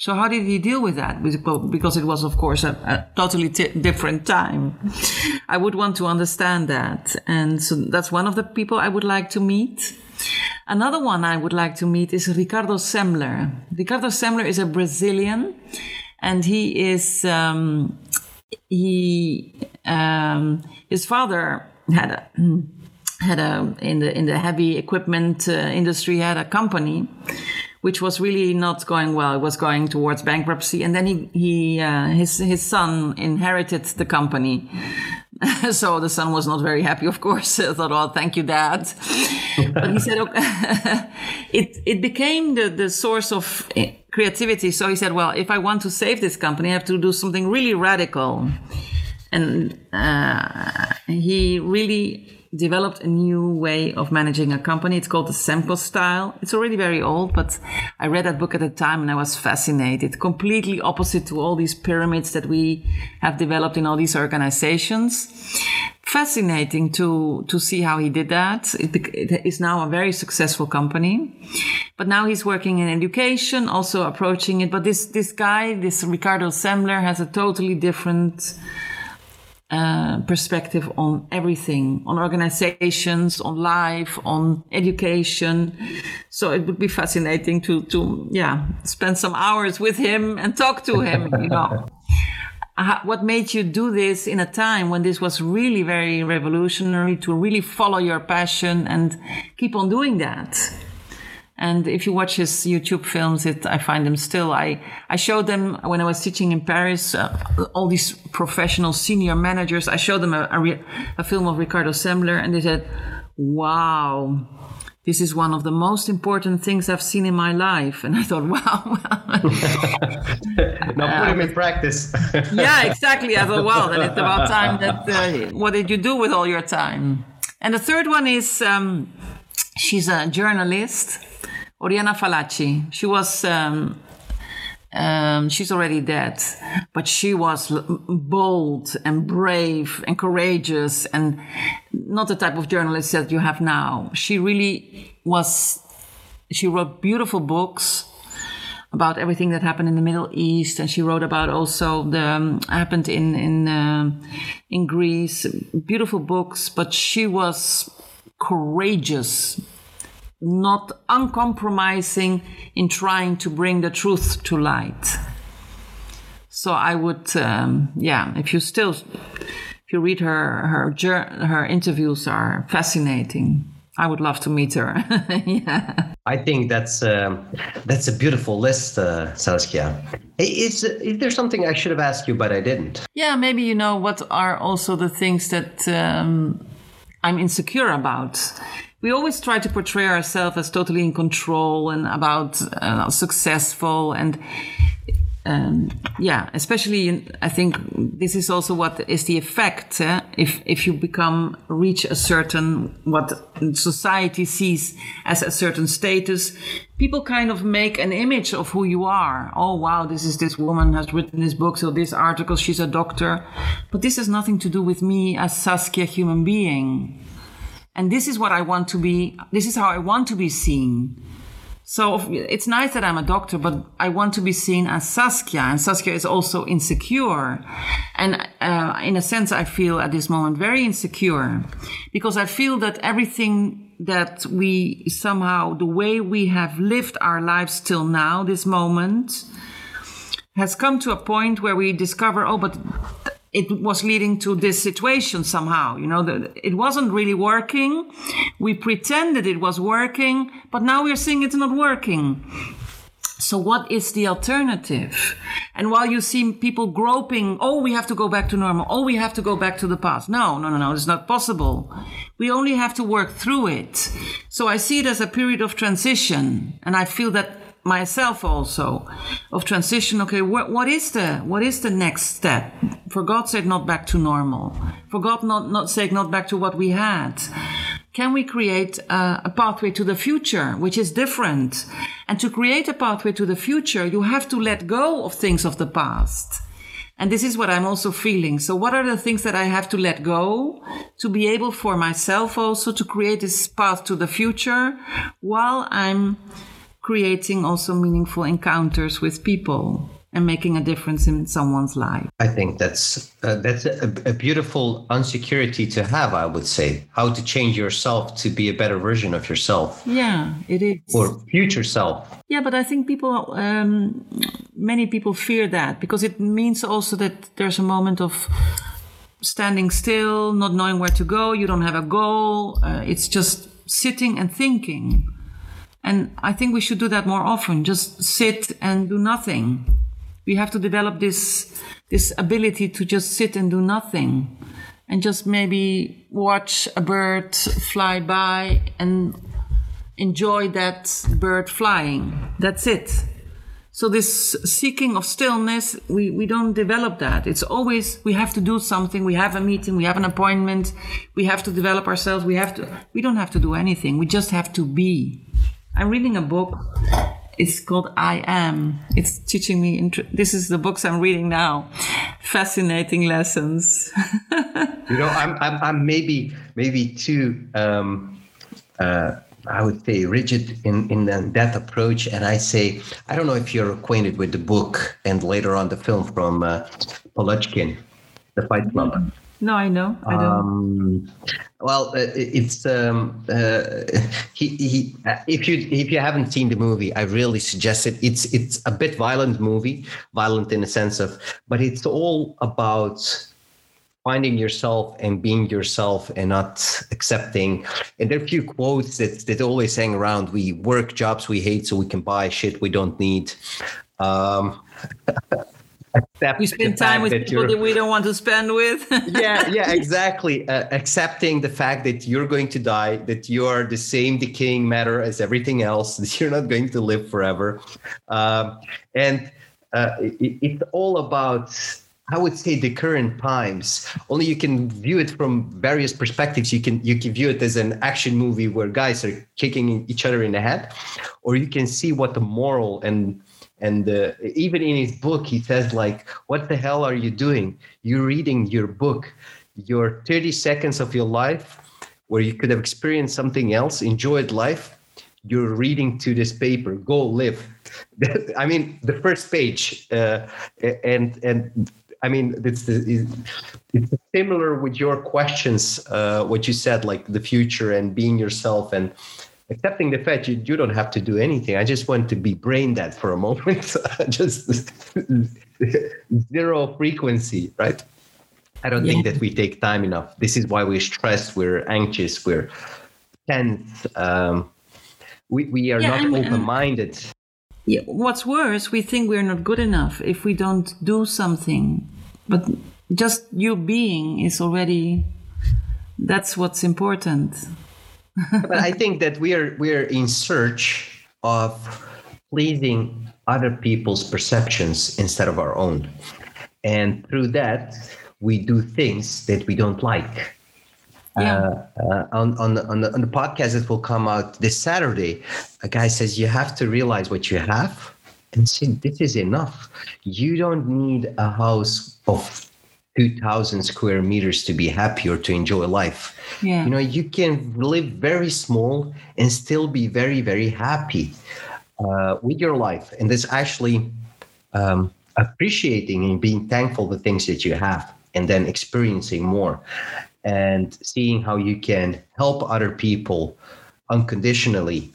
So how did he deal with that? Because it was of course a, a totally t- different time. I would want to understand that. And so that's one of the people i would like to meet Another one I would like to meet is Ricardo Semler. Ricardo Semler is a Brazilian, and he is um, he um, his father had a had a in the in the heavy equipment uh, industry had a company which was really not going well. It was going towards bankruptcy, and then he he uh, his his son inherited the company. [laughs] so the son was not very happy, of course. [laughs] I thought, "Oh, thank you, Dad." but he said, okay. [laughs] "It it became the the source of eh, creativity." So he said, "Well, if I want to save this company, I have to do something really radical." And uh, he really developed a new way of managing a company. It's called the Semco style. It's already very old, but I read that book at the time and I was fascinated. Completely opposite to all these pyramids that we have developed in all these organizations. Fascinating to to see how he did that. It, it is now a very successful company, but now he's working in education, also approaching it. But this this guy, this Ricardo Semler, has a totally different uh, perspective on everything, on organizations, on life, on education. So it would be fascinating to, to yeah, spend some hours with him and talk to him, you know. [laughs] what made you do this in a time when this was really very revolutionary to really follow your passion and keep on doing that? And if you watch his YouTube films, it I find them still. I I showed them when I was teaching in Paris. Uh, all these professional senior managers. I showed them a, a, a film of Ricardo Semler, and they said, "Wow." This is one of the most important things I've seen in my life. [laughs] And I thought, wow. [laughs] now put him in practice. [laughs] yeah, exactly. I thought, well, then it's about time that, uh, what did you do with all your time? And the third one is, um, she's a journalist Oriana Fallaci. She was. Um, um, she's already dead, but she was bold and brave and courageous and not the type of journalist that you have now. She really was, she wrote beautiful books about everything that happened in the Middle East, and she wrote about also the um, happened in in uh, in Greece. Beautiful books, but she was courageous not uncompromising in trying to bring the truth to light. So I would, um, yeah, if you still, if you read her her her interviews are fascinating. I would love to meet her. [laughs] yeah. I think that's um, that's a beautiful list, uh, Saskia. Is is there something I should have asked you but I didn't? Yeah, maybe you know what are also the things that um, I'm insecure about. We always try to portray ourselves as totally in control and about uh, successful and um, yeah, especially in, I think this is also what is the effect eh? if if you become reach a certain what society sees as a certain status. People kind of make an image of who you are. Oh wow, this is this woman has written this book, so this article, she's a doctor, but this has nothing to do with me as Saskia, human being. And this is what I want to be. This is how I want to be seen. So it's nice that I'm a doctor, but I want to be seen as Saskia, and Saskia is also insecure. And uh, in a sense, I feel at this moment very insecure because I feel that everything that we somehow, the way we have lived our lives till now, this moment, has come to a point where we discover, oh, but it was leading to this situation somehow. You know, that it wasn't really working. We pretended it was working, but now we're seeing it's not working. So what is the alternative? And while you see people groping, oh, we have to go back to normal. Oh, we have to go back to the past. No, no, no, no. It's not possible. We only have to work through it. So I see it as a period of transition. And I feel that myself also of transition. Okay what, is the what is the next step? For god's sake not back to normal. For god not not sake not back to what we had. Can we create a, a pathway to the future which is different? And to create a pathway to the future you have to let go of things of the past. And this is what I'm also feeling. So, what are the things that I have to let go to be able for myself also to create this path to the future while I'm creating also meaningful encounters with people and making a difference in someone's life. I think that's uh, that's a, a, beautiful insecurity to have. I would say how to change yourself to be a better version of yourself. Yeah, it is. Or future self. Yeah, but I think people, um, many people fear that because it means also that there's a moment of standing still, not knowing where to go. You don't have a goal. Uh, it's just sitting and thinking. And I think we should do that more often. Just sit and do nothing. We have to develop this this ability to just sit and do nothing, and just maybe watch a bird fly by and enjoy that bird flying. That's it. So this seeking of stillness, we, we don't develop that. It's always we have to do something. We have a meeting. We have an appointment. We have to develop ourselves. We have to. We don't have to do anything. We just have to be. I'm reading a book. It's called I Am. It's teaching me. Int- this is the books I'm reading now. Fascinating lessons. [laughs] you know, I'm, I'm, I'm maybe, maybe too, um, uh, I would say rigid in, in that approach. And I say, I don't know if you're acquainted with the book and later on the film from uh, Polochkin, The Fight Club. Mm-hmm. No, I know. I don't. Um, well, uh, it's um, uh, he, he. Uh, if you if you haven't seen the movie, I really suggest it. It's it's a bit violent movie, violent in the sense of, but it's all about finding yourself and being yourself and not accepting. And there are a few quotes that that always hang around. We work jobs we hate so we can buy shit we don't need. Um, [laughs] accept we spend time with people that we don't want to spend with. [laughs] Yeah yeah exactly. Uh, accepting the fact that you're going to die that you are the same decaying matter as everything else [laughs] that you're not going to live forever. Um, and uh, it, it's all about I would say the current times. Only you can view it from various perspectives. You can you can view it as an action movie where guys are kicking each other in the head, or you can see what the moral and and uh, even in his book he says like what the hell are you doing you're reading your book your 30 seconds of your life where you could have experienced something else enjoyed life you're reading to this paper go live [laughs] i mean the first page uh, and and i mean it's it's similar with your questions uh, what you said like the future and being yourself and accepting the fact you, you don't have to do anything. I just want to be brain dead for a moment. [laughs] just [laughs] zero frequency, right? I don't yeah. think that we take time enough. This is why we're stressed, we're anxious, we're tense. Um, we, we are yeah, not open minded. Yeah, what's worse, we think we're not good enough if we don't do something. But just you being is already that's what's important. [laughs] but I think that we are we are in search of pleasing other people's perceptions instead of our own. And through that, we do things that we don't like. Yeah. Uh, uh, on, on, the, on, the, on the podcast that will come out this Saturday, a guy says, You have to realize what you have and say, This is enough. You don't need a house of 2000 square meters to be happy or to enjoy life. Yeah. You know, you can live very small and still be very, very happy uh, with your life. And this actually um, appreciating and being thankful the things that you have and then experiencing more and seeing how you can help other people unconditionally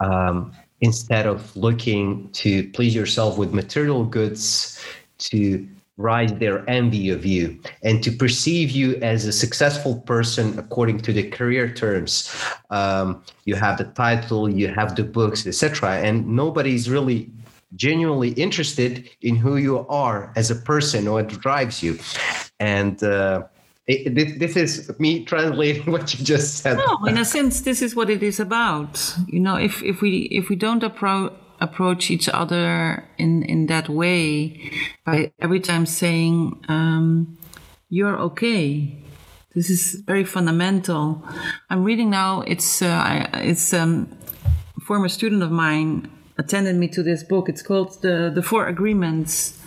um, instead of looking to please yourself with material goods to rise their envy of you and to perceive you as a successful person according to the career terms um, you have the title you have the books etc and nobody's really genuinely interested in who you are as a person or what drives you. And uh, this, is me translating [laughs] what you just said. No in a sense this is what it is about. You know if if we if we don't approach approach each other in in that way by every time saying um, you're okay this is very fundamental. I'm reading now it's uh, it's um, a former student of mine attended me to this book. It's called the the four agreements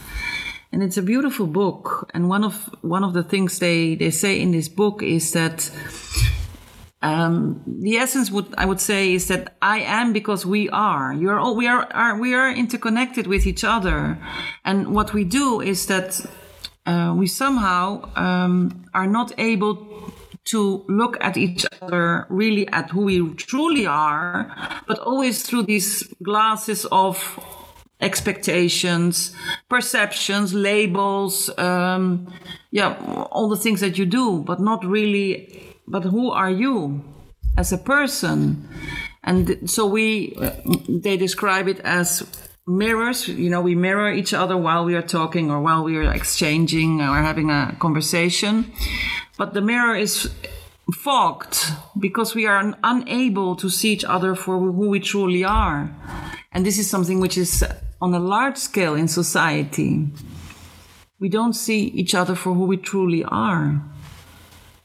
and it's a beautiful book and one of one of the things they they say in this book is that um, the essence would I would say is that I am because we are. You're all we are, are we are interconnected with each other, and what we do is that uh, we somehow um, are not able to look at each other really at who we truly are, but always through these glasses of expectations, perceptions, labels, um, yeah, all the things that you do, but not really but who are you as a person? And so we, they describe it as mirrors. You know, we mirror each other while we are talking or while we are exchanging or having a conversation. But the mirror is fogged because we are unable to see each other for who we truly are. And this is something which is on a large scale in society. We don't see each other for who we truly are.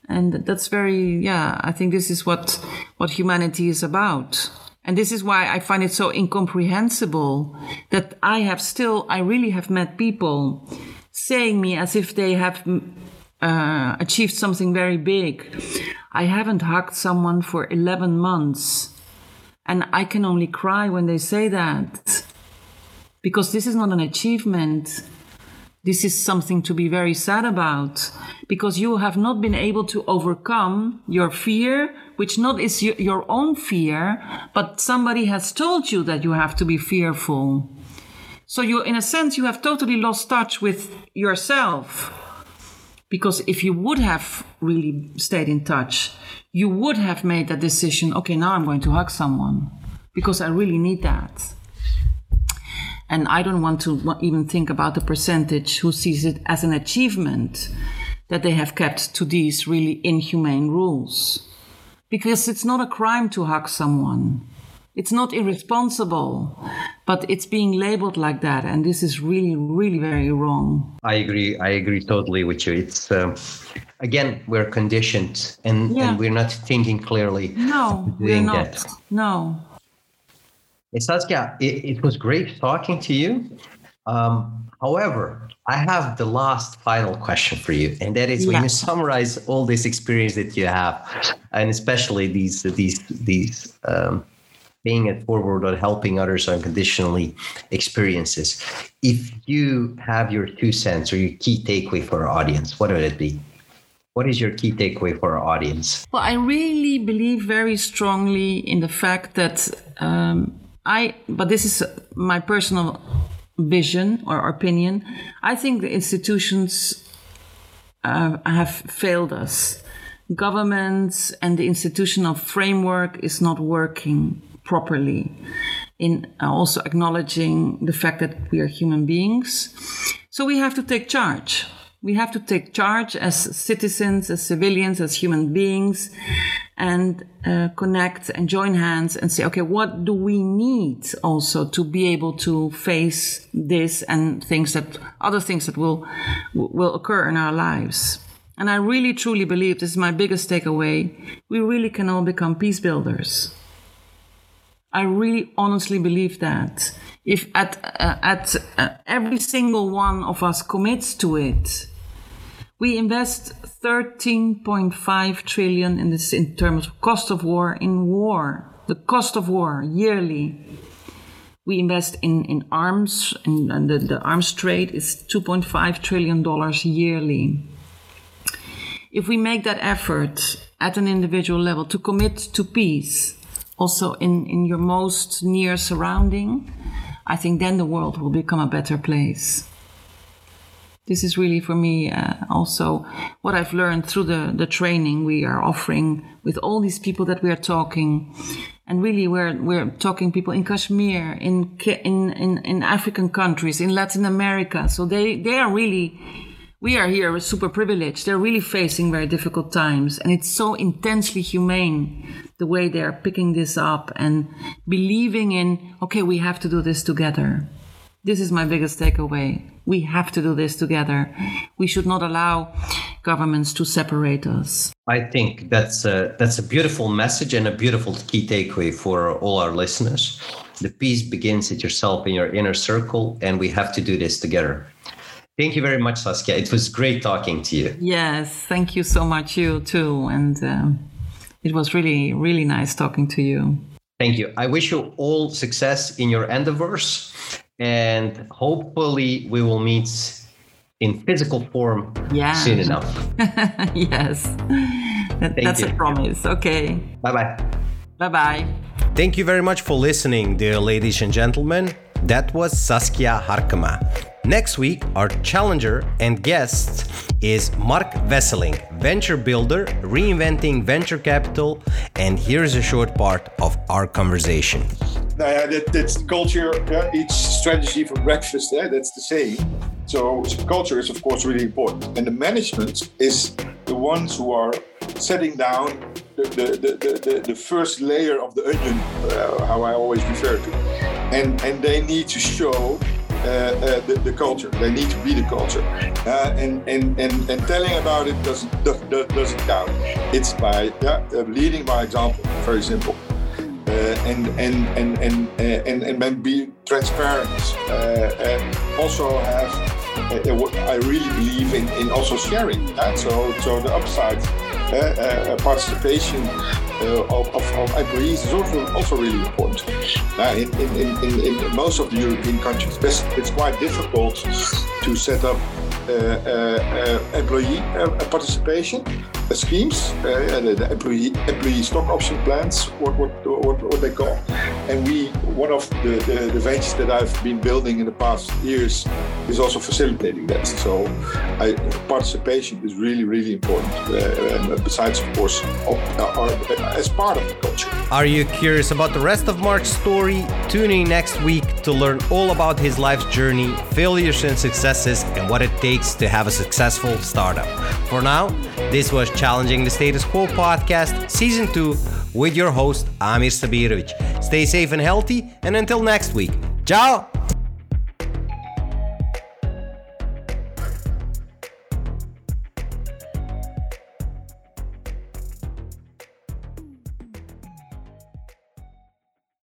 And that's very yeah i think this is what what humanity is about. And this is why i find it so incomprehensible that i have still i really have met people saying me as if they have uh, achieved something very big. I haven't hugged someone for 11 months. And i can only cry when they say that because this is not an achievement this is something to be very sad about because you have not been able to overcome your fear, which not is your own fear, but somebody has told you that you have to be fearful. So you, in a sense, you have totally lost touch with yourself. Because if you would have really stayed in touch, you would have made that decision. Okay, now I'm going to hug someone because I really need that. And I don't want to even think about the percentage who sees it as an achievement that they have kept to these really inhumane rules. Because it's not a crime to hug someone. It's not irresponsible, but it's being labeled like that, and this is really, really very wrong. I agree. I agree totally with you. It's um, again, we're conditioned, and, yeah. and we're not thinking clearly. No, we're not. That. No. Saskia, it, it, was great talking to you. Um, however, I have the last final question for you, and that is yeah. when you summarize all this experience that you have, and especially these these these um, being it forward or helping others unconditionally experiences. If you have your two cents or your key takeaway for our audience, what would it be? What is your key takeaway for our audience? Well, I really believe very strongly in the fact that um, I, but this is my personal vision or opinion. I think the institutions uh, have failed us. Governments and the institutional framework is not working properly in also acknowledging the fact that we are human beings. So we have to take charge. We have to take charge as citizens, as civilians, as human beings, and uh, connect and join hands and say, okay, what do we need also to be able to face this and things that other things that will will occur in our lives. And I really truly believe this is my biggest takeaway. We really can all become peace builders. I really honestly believe that if at uh, at uh, every single one of us commits to it, we invest 13.5 trillion in this in terms of cost of war in war. The cost of war yearly. We invest in, in arms, and, and the, the arms trade is $2.5 trillion yearly. If we make that effort at an individual level to commit to peace, also in, in your most near surrounding, I think then the world will become a better place this is really for me uh, also what I've learned through the, the training we are offering with all these people that we are talking. And really, we're, we're talking people in Kashmir, in, in, in, in African countries, in Latin America. So they, they are really, we are here super privileged. They're really facing very difficult times. And it's so intensely humane the way they're picking this up and believing in, okay, we have to do this together. This is my biggest takeaway. We have to do this together. We should not allow governments to separate us. I think that's a, that's a beautiful message and a beautiful key takeaway for all our listeners. The peace begins at yourself in your inner circle, and we have to do this together. Thank you very much, Saskia. It was great talking to you. Yes, thank you so much. You too. And um, it was really, really nice talking to you. Thank you. I wish you all success in your endeavors and hopefully we will meet in physical form yeah. soon enough. [laughs] yes, that, that's you. a promise. Okay. Bye bye. Bye bye. Thank you very much for listening, dear ladies and gentlemen. That was Saskia Harkema. Next week, our challenger and guest is Mark Wesseling, venture builder, reinventing venture capital, and here's a short part of our conversation. Nou ja, that, that's culture. Yeah, each strategy for breakfast. Yeah, that's the same. So, culture is of course really important, and the management is the ones who are setting down the, the, the, the, the first layer of the onion, uh, how I always refer to, and and they need to show uh, uh, the, the, culture. They need to be the culture, uh, and, and and and telling about it doesn't doesn't count. It's by yeah, leading by example. Very simple. And and and and and and be transparent. and also have. I really believe in, in also sharing. Right? So so the upside uh, participation uh, of, of, of, employees is also, also really important. Uh, in, in, in, in, most of the European countries, it's quite difficult to set up uh, uh, uh employee participation schemes, eh, eh, the, the, employee employee stock option plans, what what, what, what they call. And we, one of the, the, the, ventures that I've been building in the past years is also facilitating that. So I, participation is really, really important. Eh, and besides, of course, uh, our, as part of the culture. Are you curious about the rest of Mark's story? Tune in next week to learn all about his life's journey, failures and successes, and what it takes to have a successful startup. For now, this was Challenging the Status Quo podcast, season 2, with your host, Amir Sabirovic. Stay safe and healthy, and until next week, ciao!